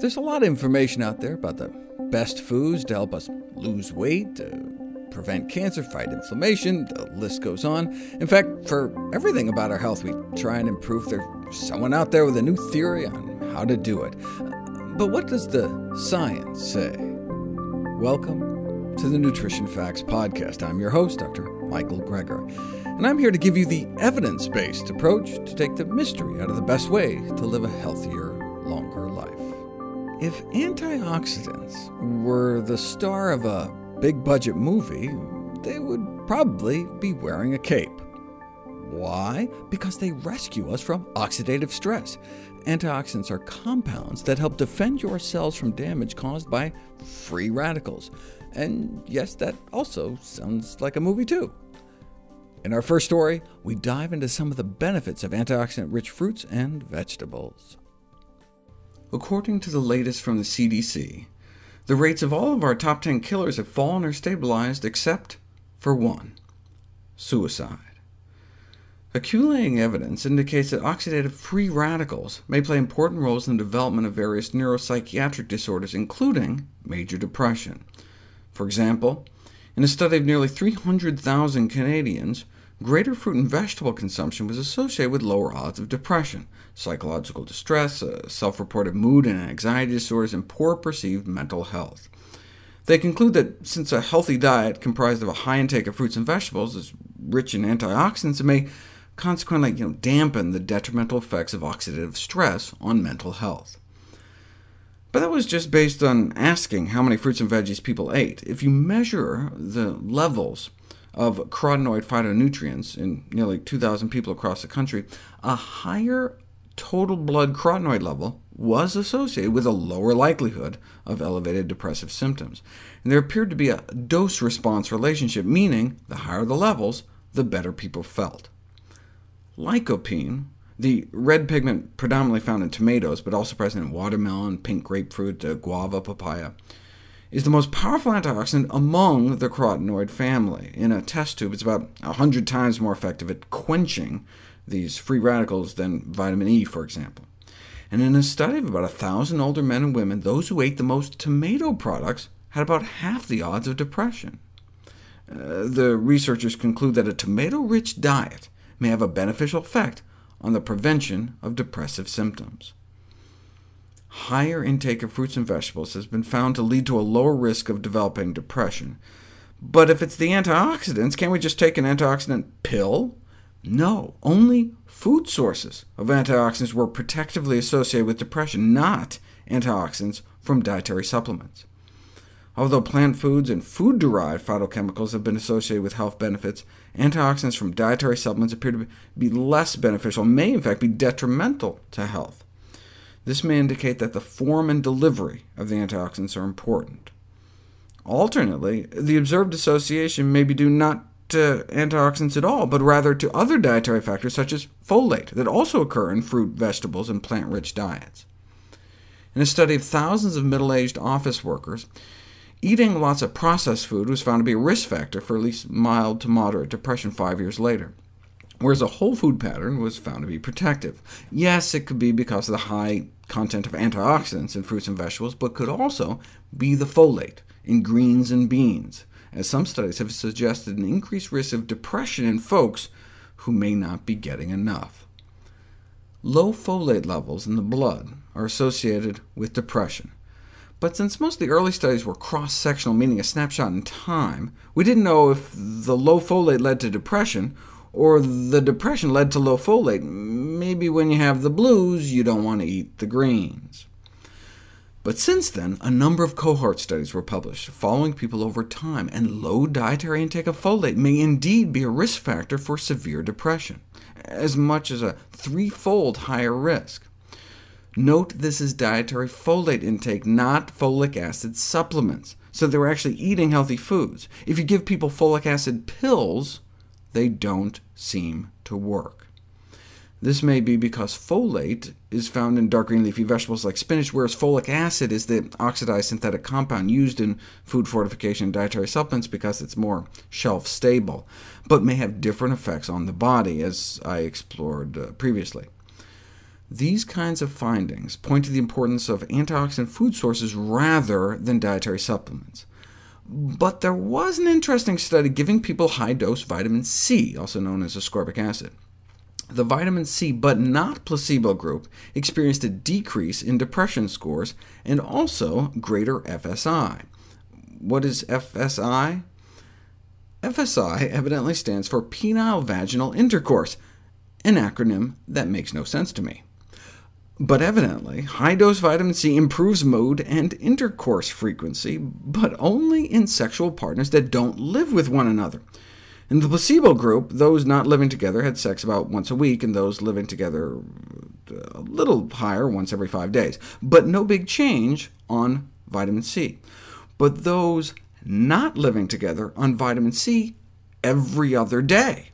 There's a lot of information out there about the best foods to help us lose weight, prevent cancer, fight inflammation, the list goes on. In fact, for everything about our health we try and improve, there's someone out there with a new theory on how to do it. But what does the science say? Welcome to the Nutrition Facts Podcast. I'm your host, Dr. Michael Greger, and I'm here to give you the evidence-based approach to take the mystery out of the best way to live a healthier, longer life. If antioxidants were the star of a big budget movie, they would probably be wearing a cape. Why? Because they rescue us from oxidative stress. Antioxidants are compounds that help defend your cells from damage caused by free radicals. And yes, that also sounds like a movie too. In our first story, we dive into some of the benefits of antioxidant-rich fruits and vegetables. According to the latest from the CDC, the rates of all of our top 10 killers have fallen or stabilized except for one suicide. Accumulating evidence indicates that oxidative free radicals may play important roles in the development of various neuropsychiatric disorders, including major depression. For example, in a study of nearly 300,000 Canadians, Greater fruit and vegetable consumption was associated with lower odds of depression, psychological distress, uh, self-reported mood and anxiety disorders, and poor perceived mental health. They conclude that since a healthy diet comprised of a high intake of fruits and vegetables is rich in antioxidants, it may consequently you know, dampen the detrimental effects of oxidative stress on mental health. But that was just based on asking how many fruits and veggies people ate. If you measure the levels of carotenoid phytonutrients in nearly 2,000 people across the country, a higher total blood carotenoid level was associated with a lower likelihood of elevated depressive symptoms. And there appeared to be a dose-response relationship, meaning the higher the levels, the better people felt. Lycopene, the red pigment predominantly found in tomatoes, but also present in watermelon, pink grapefruit, uh, guava, papaya, is the most powerful antioxidant among the carotenoid family. In a test tube, it's about 100 times more effective at quenching these free radicals than vitamin E, for example. And in a study of about 1,000 older men and women, those who ate the most tomato products had about half the odds of depression. Uh, the researchers conclude that a tomato-rich diet may have a beneficial effect on the prevention of depressive symptoms higher intake of fruits and vegetables has been found to lead to a lower risk of developing depression. But if it's the antioxidants, can't we just take an antioxidant pill? No, only food sources of antioxidants were protectively associated with depression, not antioxidants from dietary supplements. Although plant foods and food-derived phytochemicals have been associated with health benefits, antioxidants from dietary supplements appear to be less beneficial, may in fact be detrimental to health. This may indicate that the form and delivery of the antioxidants are important. Alternately, the observed association may be due not to antioxidants at all, but rather to other dietary factors such as folate, that also occur in fruit, vegetables, and plant-rich diets. In a study of thousands of middle-aged office workers, eating lots of processed food was found to be a risk factor for at least mild to moderate depression five years later whereas a whole food pattern was found to be protective. Yes, it could be because of the high content of antioxidants in fruits and vegetables, but could also be the folate in greens and beans, as some studies have suggested an increased risk of depression in folks who may not be getting enough. Low folate levels in the blood are associated with depression. But since most of the early studies were cross-sectional, meaning a snapshot in time, we didn't know if the low folate led to depression, or the depression led to low folate. Maybe when you have the blues, you don't want to eat the greens. But since then, a number of cohort studies were published, following people over time, and low dietary intake of folate may indeed be a risk factor for severe depression, as much as a threefold higher risk. Note this is dietary folate intake, not folic acid supplements, so they were actually eating healthy foods. If you give people folic acid pills, they don't seem to work. This may be because folate is found in dark green leafy vegetables like spinach, whereas folic acid is the oxidized synthetic compound used in food fortification and dietary supplements because it's more shelf-stable, but may have different effects on the body, as I explored uh, previously. These kinds of findings point to the importance of antioxidant food sources rather than dietary supplements. But there was an interesting study giving people high-dose vitamin C, also known as ascorbic acid. The vitamin C, but not placebo group, experienced a decrease in depression scores and also greater FSI. What is FSI? FSI evidently stands for penile vaginal intercourse, an acronym that makes no sense to me. But evidently, high-dose vitamin C improves mood and intercourse frequency, but only in sexual partners that don't live with one another. In the placebo group, those not living together had sex about once a week, and those living together uh, a little higher, once every five days, but no big change on vitamin C. But those not living together on vitamin C every other day.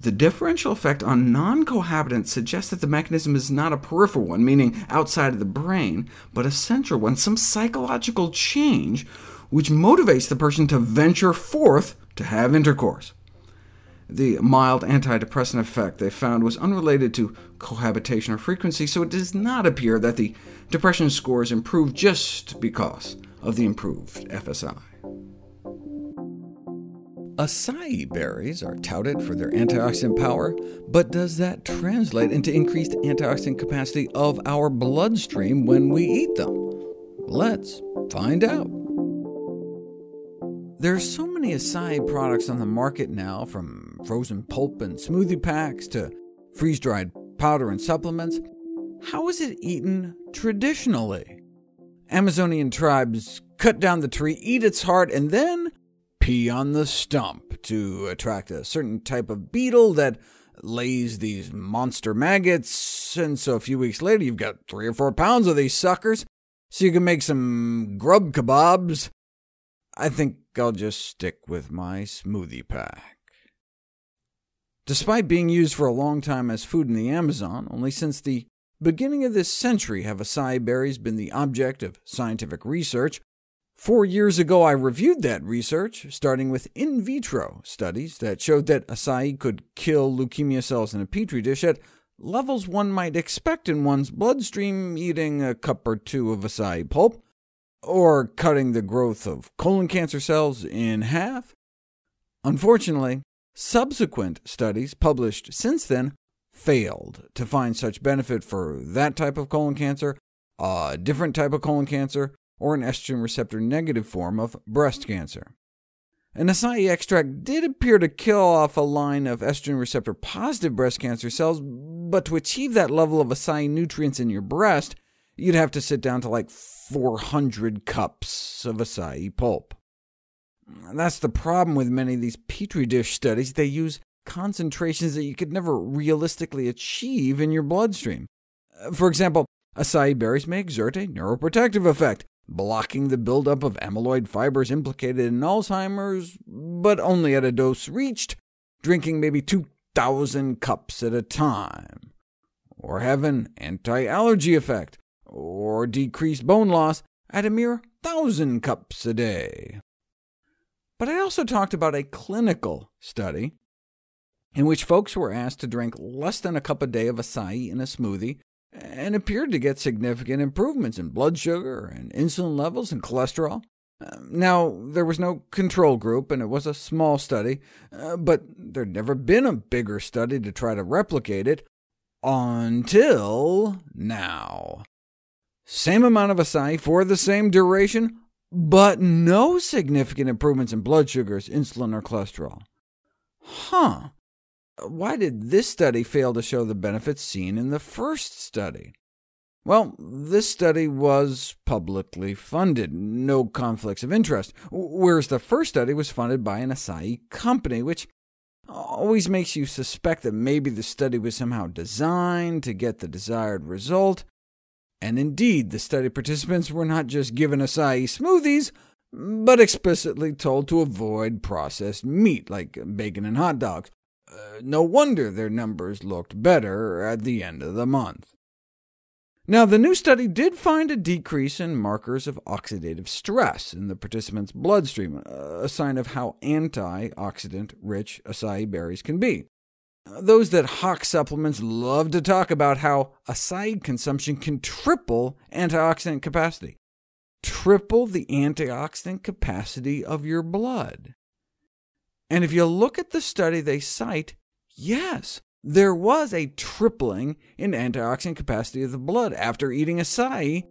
The differential effect on non-cohabitants suggests that the mechanism is not a peripheral one, meaning outside of the brain, but a central one, some psychological change which motivates the person to venture forth to have intercourse. The mild antidepressant effect they found was unrelated to cohabitation or frequency, so it does not appear that the depression scores improved just because of the improved FSI. Acai berries are touted for their antioxidant power, but does that translate into increased antioxidant capacity of our bloodstream when we eat them? Let's find out. There are so many acai products on the market now, from frozen pulp and smoothie packs to freeze-dried powder and supplements. How is it eaten traditionally? Amazonian tribes cut down the tree, eat its heart, and then pee on the stump to attract a certain type of beetle that lays these monster maggots, and so a few weeks later you've got three or four pounds of these suckers, so you can make some grub kebabs. I think I'll just stick with my smoothie pack. Despite being used for a long time as food in the Amazon, only since the beginning of this century have acai berries been the object of scientific research, Four years ago, I reviewed that research, starting with in vitro studies that showed that acai could kill leukemia cells in a petri dish at levels one might expect in one's bloodstream eating a cup or two of acai pulp, or cutting the growth of colon cancer cells in half. Unfortunately, subsequent studies published since then failed to find such benefit for that type of colon cancer, a different type of colon cancer, or an estrogen receptor negative form of breast cancer. An acai extract did appear to kill off a line of estrogen receptor positive breast cancer cells, but to achieve that level of acai nutrients in your breast, you'd have to sit down to like 400 cups of acai pulp. That's the problem with many of these Petri dish studies. They use concentrations that you could never realistically achieve in your bloodstream. For example, acai berries may exert a neuroprotective effect, blocking the buildup of amyloid fibers implicated in Alzheimer's, but only at a dose reached, drinking maybe 2,000 cups at a time, or have an anti-allergy effect, or decrease bone loss at a mere 1,000 cups a day. But I also talked about a clinical study in which folks were asked to drink less than a cup a day of acai in a smoothie and appeared to get significant improvements in blood sugar and insulin levels and cholesterol. Uh, now, there was no control group, and it was a small study, uh, but there'd never been a bigger study to try to replicate it until now. Same amount of acai for the same duration, but no significant improvements in blood sugars, insulin, or cholesterol. Huh why did this study fail to show the benefits seen in the first study? Well, this study was publicly funded, no conflicts of interest, whereas the first study was funded by an acai company, which always makes you suspect that maybe the study was somehow designed to get the desired result. And indeed, the study participants were not just given acai smoothies, but explicitly told to avoid processed meat, like bacon and hot dogs, uh, no wonder their numbers looked better at the end of the month. Now, the new study did find a decrease in markers of oxidative stress in the participants' bloodstream, a sign of how antioxidant-rich acai berries can be. Those that hawk supplements love to talk about how acai consumption can triple antioxidant capacity. Triple the antioxidant capacity of your blood. And if you look at the study they cite, yes, there was a tripling in antioxidant capacity of the blood after eating acai,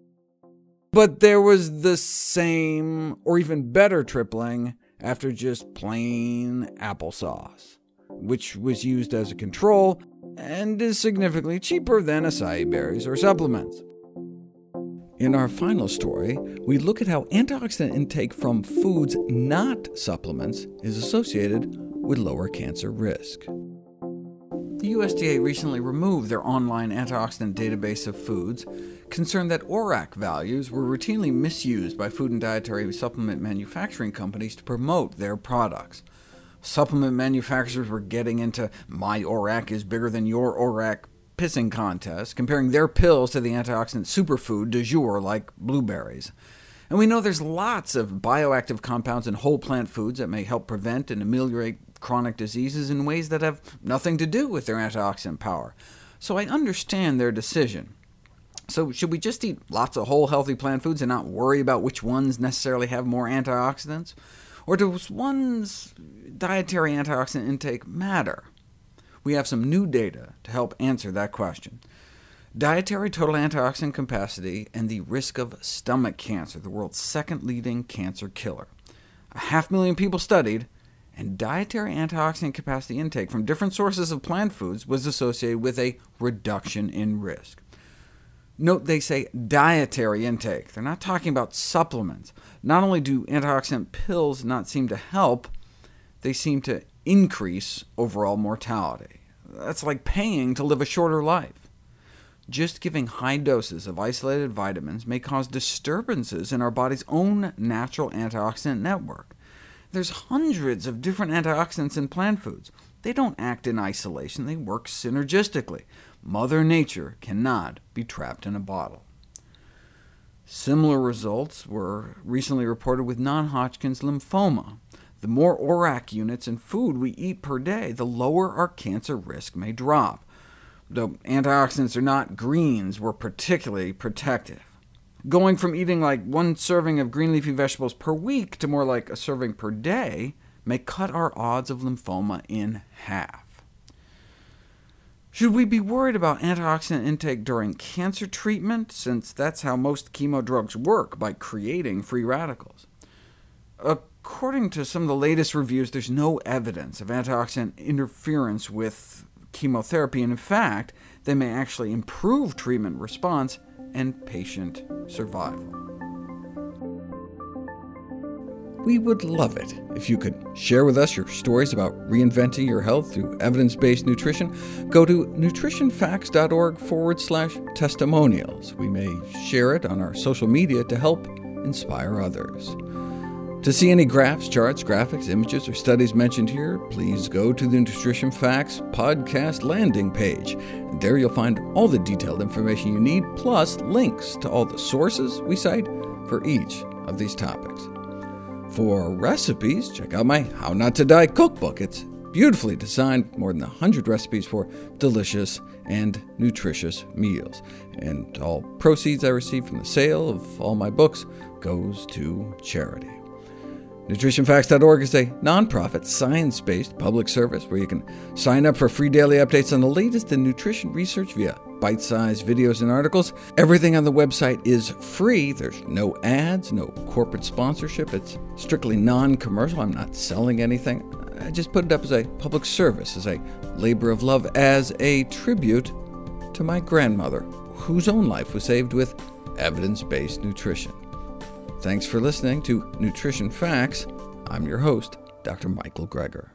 but there was the same, or even better tripling, after just plain applesauce, which was used as a control and is significantly cheaper than acai berries or supplements. In our final story, we look at how antioxidant intake from foods not supplements is associated with lower cancer risk. The USDA recently removed their online antioxidant database of foods, concerned that ORAC values were routinely misused by food and dietary supplement manufacturing companies to promote their products. Supplement manufacturers were getting into my ORAC is bigger than your ORAC pissing contests, comparing their pills to the antioxidant superfood du jour like blueberries. And we know there's lots of bioactive compounds in whole plant foods that may help prevent and ameliorate chronic diseases in ways that have nothing to do with their antioxidant power. So I understand their decision. So should we just eat lots of whole, healthy plant foods and not worry about which ones necessarily have more antioxidants? Or does one's dietary antioxidant intake matter? We have some new data to help answer that question. Dietary total antioxidant capacity and the risk of stomach cancer, the world's second leading cancer killer. A half million people studied, and dietary antioxidant capacity intake from different sources of plant foods was associated with a reduction in risk. Note they say dietary intake. They're not talking about supplements. Not only do antioxidant pills not seem to help, they seem to increase overall mortality. That's like paying to live a shorter life. Just giving high doses of isolated vitamins may cause disturbances in our body's own natural antioxidant network. There's hundreds of different antioxidants in plant foods. They don't act in isolation, they work synergistically. Mother Nature cannot be trapped in a bottle. Similar results were recently reported with non-Hodgkin's lymphoma. The more ORAC units and food we eat per day, the lower our cancer risk may drop. Though antioxidants are not greens, we're particularly protective. Going from eating like one serving of green leafy vegetables per week to more like a serving per day may cut our odds of lymphoma in half. Should we be worried about antioxidant intake during cancer treatment, since that's how most chemo drugs work, by creating free radicals? According to some of the latest reviews, there's no evidence of antioxidant interference with chemotherapy, and in fact, they may actually improve treatment response and patient survival. We would love it if you could share with us your stories about reinventing your health through evidence-based nutrition. Go to nutritionfacts.org forward slash testimonials. We may share it on our social media to help inspire others. To see any graphs, charts, graphics, images, or studies mentioned here, please go to the Nutrition Facts podcast landing page. There you'll find all the detailed information you need, plus links to all the sources we cite for each of these topics. For recipes, check out my How Not to Die cookbook. It's beautifully designed, more than 100 recipes for delicious and nutritious meals. And all proceeds I receive from the sale of all my books goes to charity. NutritionFacts.org is a nonprofit, science-based public service where you can sign up for free daily updates on the latest in nutrition research via bite-sized videos and articles. Everything on the website is free. There's no ads, no corporate sponsorship. It's strictly non-commercial. I'm not selling anything. I just put it up as a public service, as a labor of love, as a tribute to my grandmother, whose own life was saved with evidence-based nutrition. Thanks for listening to Nutrition Facts. I'm your host, Dr. Michael Greger.